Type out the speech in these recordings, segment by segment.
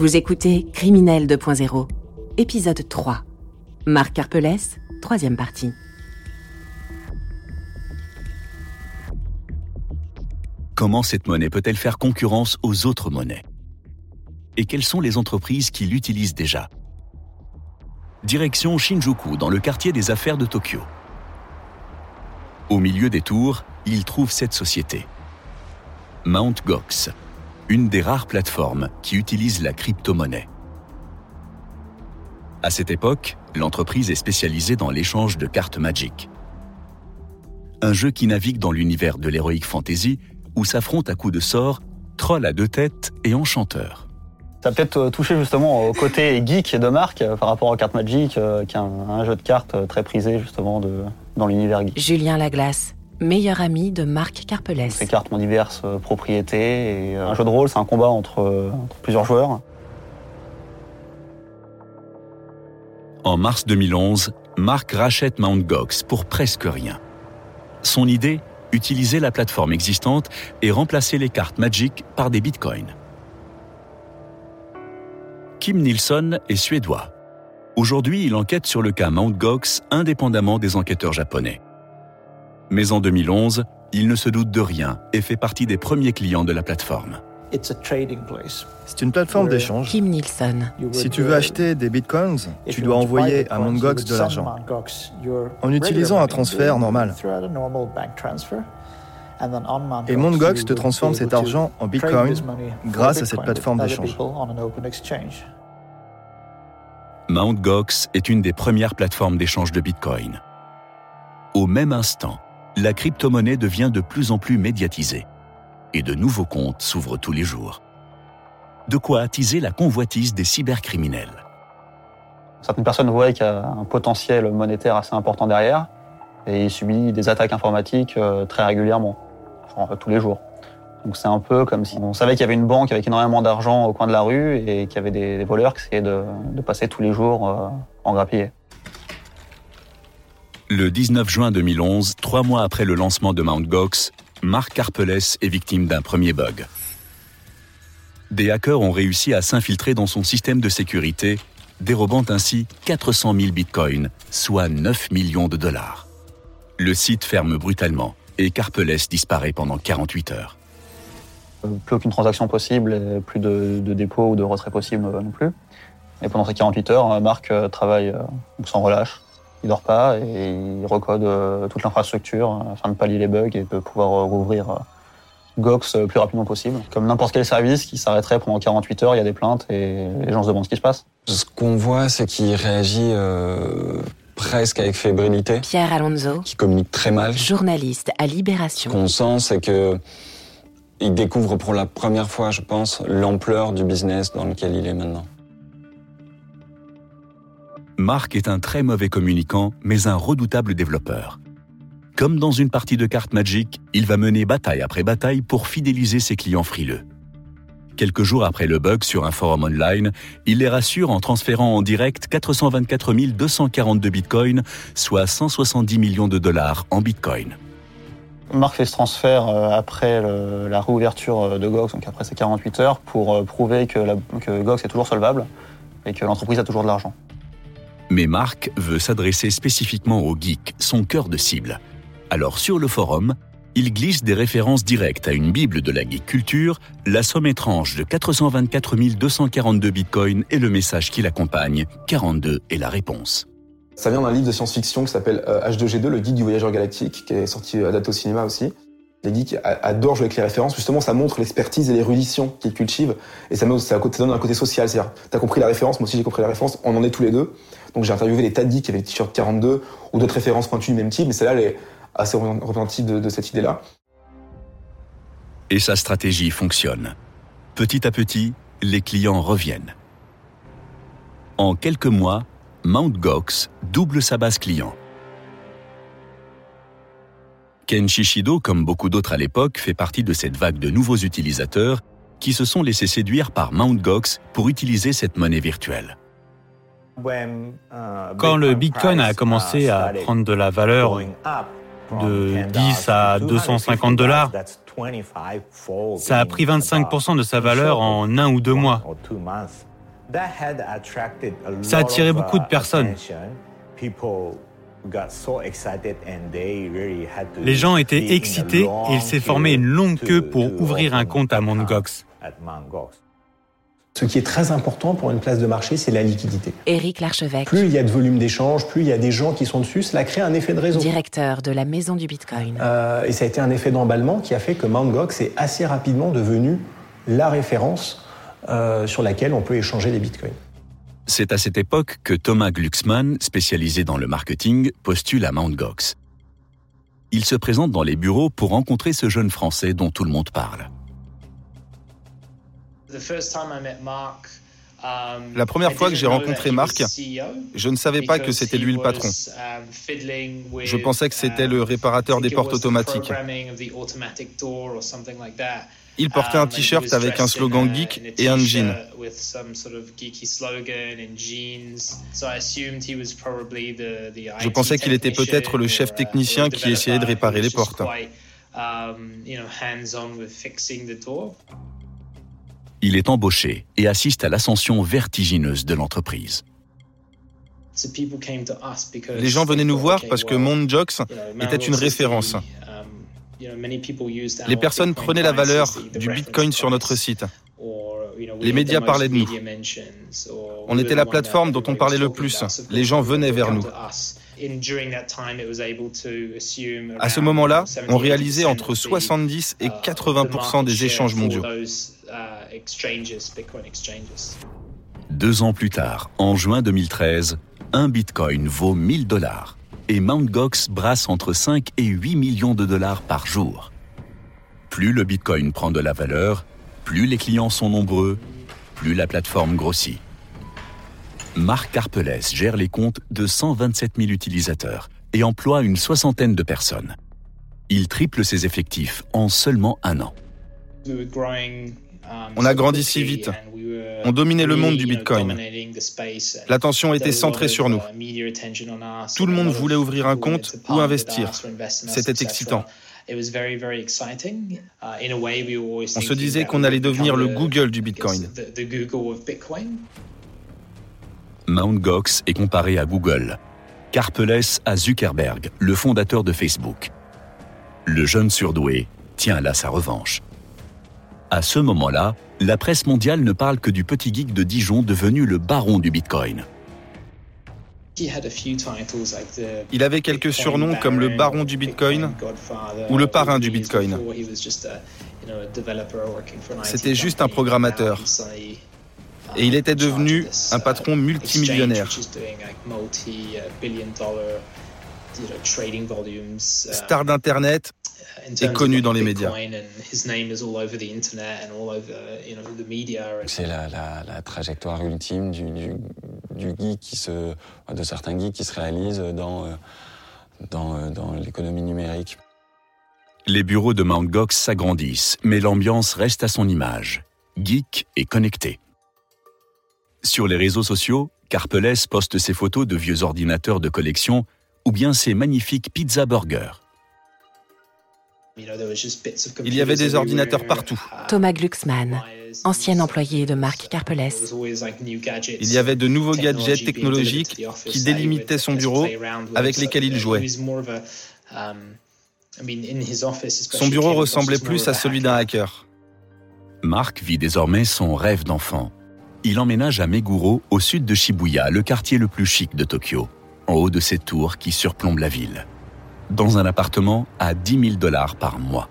Vous écoutez Criminel 2.0, épisode 3. Marc Carpelès, troisième partie. Comment cette monnaie peut-elle faire concurrence aux autres monnaies? Et quelles sont les entreprises qui l'utilisent déjà? Direction Shinjuku, dans le quartier des affaires de Tokyo. Au milieu des tours, il trouve cette société. Mount Gox, une des rares plateformes qui utilise la crypto-monnaie. À cette époque, l'entreprise est spécialisée dans l'échange de cartes Magic. Un jeu qui navigue dans l'univers de l'heroic fantasy où s'affrontent à coups de sort troll à deux têtes et enchanteur. Ça a peut-être euh, touché justement au côté geek de Marc euh, par rapport aux cartes Magic, euh, qui est un, jeu de cartes très prisé justement de, dans l'univers geek. Julien Laglace, meilleur ami de Marc Carpelès. Ces cartes ont diverses euh, propriétés et euh, un jeu de rôle, c'est un combat entre, euh, entre, plusieurs joueurs. En mars 2011, Marc rachète Mt. Gox pour presque rien. Son idée Utiliser la plateforme existante et remplacer les cartes Magic par des bitcoins. Kim Nilsson est suédois. Aujourd'hui, il enquête sur le cas Mt. Gox indépendamment des enquêteurs japonais. Mais en 2011, il ne se doute de rien et fait partie des premiers clients de la plateforme. C'est une plateforme d'échange. Kim Nielsen. Si tu veux acheter des bitcoins, tu dois envoyer à Mongox de l'argent en utilisant un transfert normal. Et Mongox te transforme cet argent en bitcoin grâce à cette plateforme d'échange. Mt. Gox est une des premières plateformes d'échange de bitcoin. Au même instant, la crypto-monnaie devient de plus en plus médiatisée et de nouveaux comptes s'ouvrent tous les jours. De quoi attiser la convoitise des cybercriminels. Certaines personnes voient qu'il y a un potentiel monétaire assez important derrière et il subit des attaques informatiques euh, très régulièrement, genre tous les jours. Donc c'est un peu comme si on savait qu'il y avait une banque avec énormément d'argent au coin de la rue et qu'il y avait des, voleurs qui essayaient de, de passer tous les jours euh, en grappiller. Le 19 juin 2011, trois mois après le lancement de Mt. Gox, Marc Carpelès est victime d'un premier bug. Des hackers ont réussi à s'infiltrer dans son système de sécurité, dérobant ainsi 400 000 bitcoins, soit 9 millions de dollars. Le site ferme brutalement et Carpelès disparaît pendant 48 heures. Plus aucune transaction possible, plus de, de dépôt ou de retrait possible non plus. Et pendant ces 48 heures, Marc euh, travaille euh, sans relâche il dort pas et il recode euh, toute l'infrastructure euh, afin de pallier les bugs et de pouvoir euh, rouvrir Gox le plus rapidement possible. Comme n'importe quel service qui s'arrêterait pendant 48 heures, il y a des plaintes et les gens se demandent ce qui se passe. Ce qu'on voit, c'est qu'il réagit euh, presque avec fébrilité. Pierre Alonso. Qui communique très mal. Journaliste à Libération. Ce qu'on sent, c'est que il découvre pour la première fois, je pense, l'ampleur du business dans lequel il est maintenant. Marc est un très mauvais communicant, mais un redoutable développeur. Comme dans une partie de cartes Magic, il va mener bataille après bataille pour fidéliser ses clients frileux. Quelques jours après le bug sur un forum online, il les rassure en transférant en direct 424 242 bitcoins, soit 170 millions de dollars en bitcoin. Marc fait ce transfert euh, après la réouverture euh, de Gox, donc après ces 48 heures, pour euh, prouver que, que Gox est toujours solvable et que l'entreprise a toujours de l'argent. Mais Marc veut s'adresser spécifiquement aux geeks, son cœur de cible. Alors sur le forum, il glisse des références directes à une bible de la geek culture, la somme étrange de 424 242 bitcoins et le message qui l'accompagne, 42 est la réponse. Ça vient d'un livre de science-fiction qui s'appelle H2G2, le guide du voyageur galactique, qui est sorti adapté au cinéma aussi. Les geeks adorent jouer avec les références. Justement, ça montre l'expertise et l'érudition qu'ils cultivent. Et ça, ça donne un côté social. C'est-à-dire, t'as compris la référence, moi aussi j'ai compris la référence, on en est tous les deux. Donc j'ai interviewé des tas de geeks qui avaient le t-shirt 42 ou d'autres références pointues du même type, mais celle-là, elle est assez représentative de, de cette idée-là. Et sa stratégie fonctionne. Petit à petit, les clients reviennent. En quelques mois, Mt. Gox double sa base client. Ken Shishido, comme beaucoup d'autres à l'époque, fait partie de cette vague de nouveaux utilisateurs qui se sont laissés séduire par Mt. Gox pour utiliser cette monnaie virtuelle. Quand le Bitcoin a commencé à prendre de la valeur de 10 à 250 dollars, ça a pris 25% de sa valeur en un ou deux mois. Ça a attiré beaucoup de personnes. Les gens étaient excités et il s'est formé une longue queue pour ouvrir un compte à Mt. Gox. Ce qui est très important pour une place de marché, c'est la liquidité. Éric Larchevêque. Plus il y a de volume d'échange, plus il y a des gens qui sont dessus, cela crée un effet de réseau. Directeur de la maison du Bitcoin. Euh, et ça a été un effet d'emballement qui a fait que Mt. Gox est assez rapidement devenu la référence euh, sur laquelle on peut échanger les bitcoins. C'est à cette époque que Thomas Glucksmann, spécialisé dans le marketing, postule à Mt. Gox. Il se présente dans les bureaux pour rencontrer ce jeune Français dont tout le monde parle. La première fois que j'ai rencontré Marc, je ne savais pas que c'était lui le patron. Je pensais que c'était le réparateur des portes automatiques. Il portait un t-shirt avec un slogan geek et un jean. Je pensais qu'il était peut-être le chef technicien qui essayait de réparer les portes. Il est embauché et assiste à l'ascension vertigineuse de l'entreprise. Les gens venaient nous voir parce que Mondjox était une référence. Les personnes prenaient la valeur du Bitcoin sur notre site. Les médias parlaient de nous. On était la plateforme dont on parlait le plus. Les gens venaient vers nous. À ce moment-là, on réalisait entre 70 et 80% des échanges mondiaux. Deux ans plus tard, en juin 2013, un bitcoin vaut 1000 dollars et Mt. Gox brasse entre 5 et 8 millions de dollars par jour. Plus le bitcoin prend de la valeur, plus les clients sont nombreux, plus la plateforme grossit. Marc Carpelès gère les comptes de 127 000 utilisateurs et emploie une soixantaine de personnes. Il triple ses effectifs en seulement un an. On a grandi si vite. On dominait le monde du Bitcoin. L'attention était centrée sur nous. Tout le monde voulait ouvrir un compte ou investir. C'était excitant. On se disait qu'on allait devenir le Google du Bitcoin. Mt. Gox est comparé à Google, Carpelès à Zuckerberg, le fondateur de Facebook. Le jeune surdoué tient là sa revanche. À ce moment-là, la presse mondiale ne parle que du petit geek de Dijon devenu le baron du Bitcoin. Il avait quelques surnoms comme le baron du Bitcoin ou le parrain du Bitcoin. C'était juste un programmateur. Et il était devenu un patron multimillionnaire. Star d'Internet est connu dans les médias. C'est la, trajectoire ultime du, geek qui se, de certains geeks qui se réalisent dans, euh, dans, euh, dans l'économie numérique. Les bureaux de Mt. Gox s'agrandissent, mais l'ambiance reste à son image. Geek et connecté. Sur les réseaux sociaux, Carpelès poste ses photos de vieux ordinateurs de collection ou bien ses magnifiques pizza burgers. Il y avait des ordinateurs partout. Thomas Glucksmann, ancien employé de Marc Carpelès. Il y avait de nouveaux gadgets technologiques qui délimitaient son bureau avec lesquels il jouait. Son bureau ressemblait plus à celui d'un hacker. Marc vit désormais son rêve d'enfant. Il emménage à Meguro, au sud de Shibuya, le quartier le plus chic de Tokyo, en haut de ces tours qui surplombent la ville dans un appartement à 10 000 dollars par mois.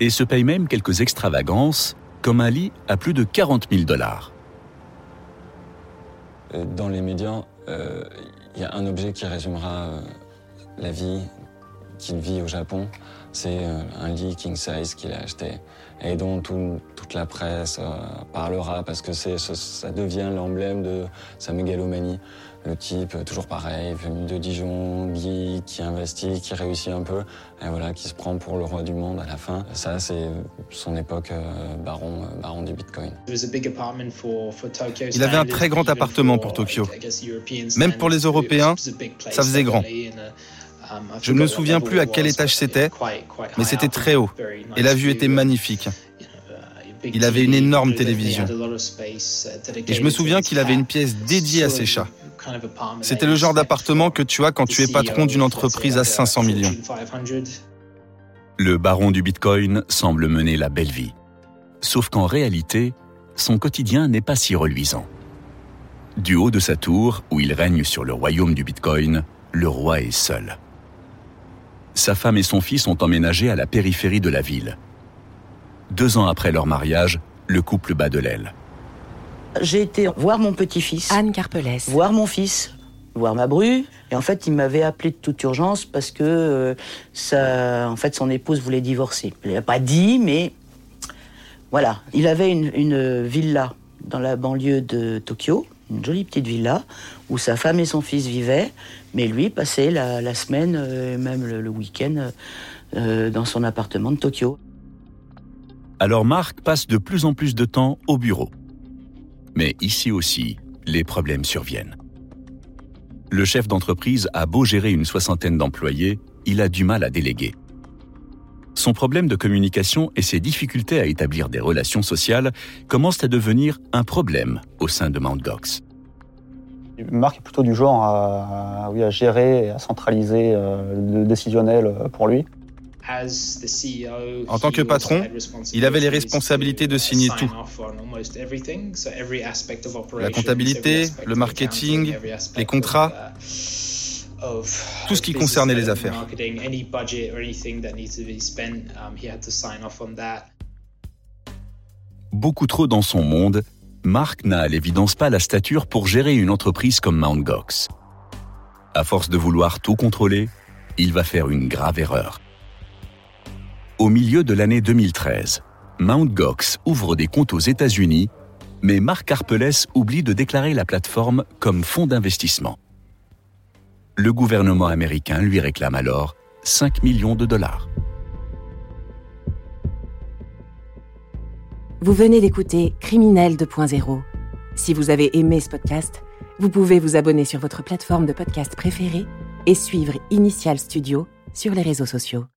Et se paye même quelques extravagances, comme un lit à plus de 40 000 dollars. Euh, dans les médias, euh, il y a un objet qui résumera euh, la vie qu'il vit au Japon. C'est un lit king size qu'il a acheté et dont toute la presse parlera parce que ça devient l'emblème de sa mégalomanie. Le type, euh, toujours pareil, venu de Dijon, Guy, qui investit, qui réussit un peu, et voilà, qui se prend pour le roi du monde à la fin. Ça, c'est son époque euh, baron, euh, baron du Bitcoin. Il avait un très grand appartement pour Tokyo. Même pour les Européens, ça faisait grand. Je ne me souviens plus à quel étage c'était, mais c'était très haut, et la vue était magnifique. Il avait une énorme télévision. Et je me souviens qu'il avait une pièce dédiée à ses chats. C'était le genre d'appartement que tu as quand tu es patron d'une entreprise à 500 millions. Le baron du Bitcoin semble mener la belle vie. Sauf qu'en réalité, son quotidien n'est pas si reluisant. Du haut de sa tour, où il règne sur le royaume du Bitcoin, le roi est seul. Sa femme et son fils ont emménagé à la périphérie de la ville. Deux ans après leur mariage, le couple bat de l'aile. J'ai été voir mon petit-fils. Anne Carpelès. Voir mon fils, voir ma bru. Et en fait, il m'avait appelé de toute urgence parce que euh, ça, en fait, son épouse voulait divorcer. Il n'a pas dit, mais voilà. Il avait une, une villa dans la banlieue de Tokyo une jolie petite villa où sa femme et son fils vivaient, mais lui passait la, semaine, euh, même le, week-end, euh, dans son appartement de Tokyo. Alors Marc passe de plus en plus de temps au bureau. Mais ici aussi, les problèmes surviennent. Le chef d'entreprise a beau gérer une soixantaine d'employés, il a du mal à déléguer. Son problème de communication et ses difficultés à établir des relations sociales commencent à devenir un problème au sein de Mt. Gox. Marc est plutôt du genre à, oui, à gérer et à centraliser euh, le décisionnel pour lui. En tant que patron, il avait les responsabilités de signer tout. La comptabilité, le marketing, les contrats, tout ce qui concernait les affaires. Beaucoup trop dans son monde, Mark n'a à l'évidence pas la stature pour gérer une entreprise comme Mt. Gox. À force de vouloir tout contrôler, il va faire une grave erreur. Au milieu de l'année 2013, Mt. Gox ouvre des comptes aux États-Unis, mais Mark Harpelès oublie de déclarer la plateforme comme fonds d'investissement. Le gouvernement américain lui réclame alors 5 millions de dollars. Vous venez d'écouter Criminel 2.0. Si vous avez aimé ce podcast, vous pouvez vous abonner sur votre plateforme de podcast préférée et suivre Initial Studio sur les réseaux sociaux.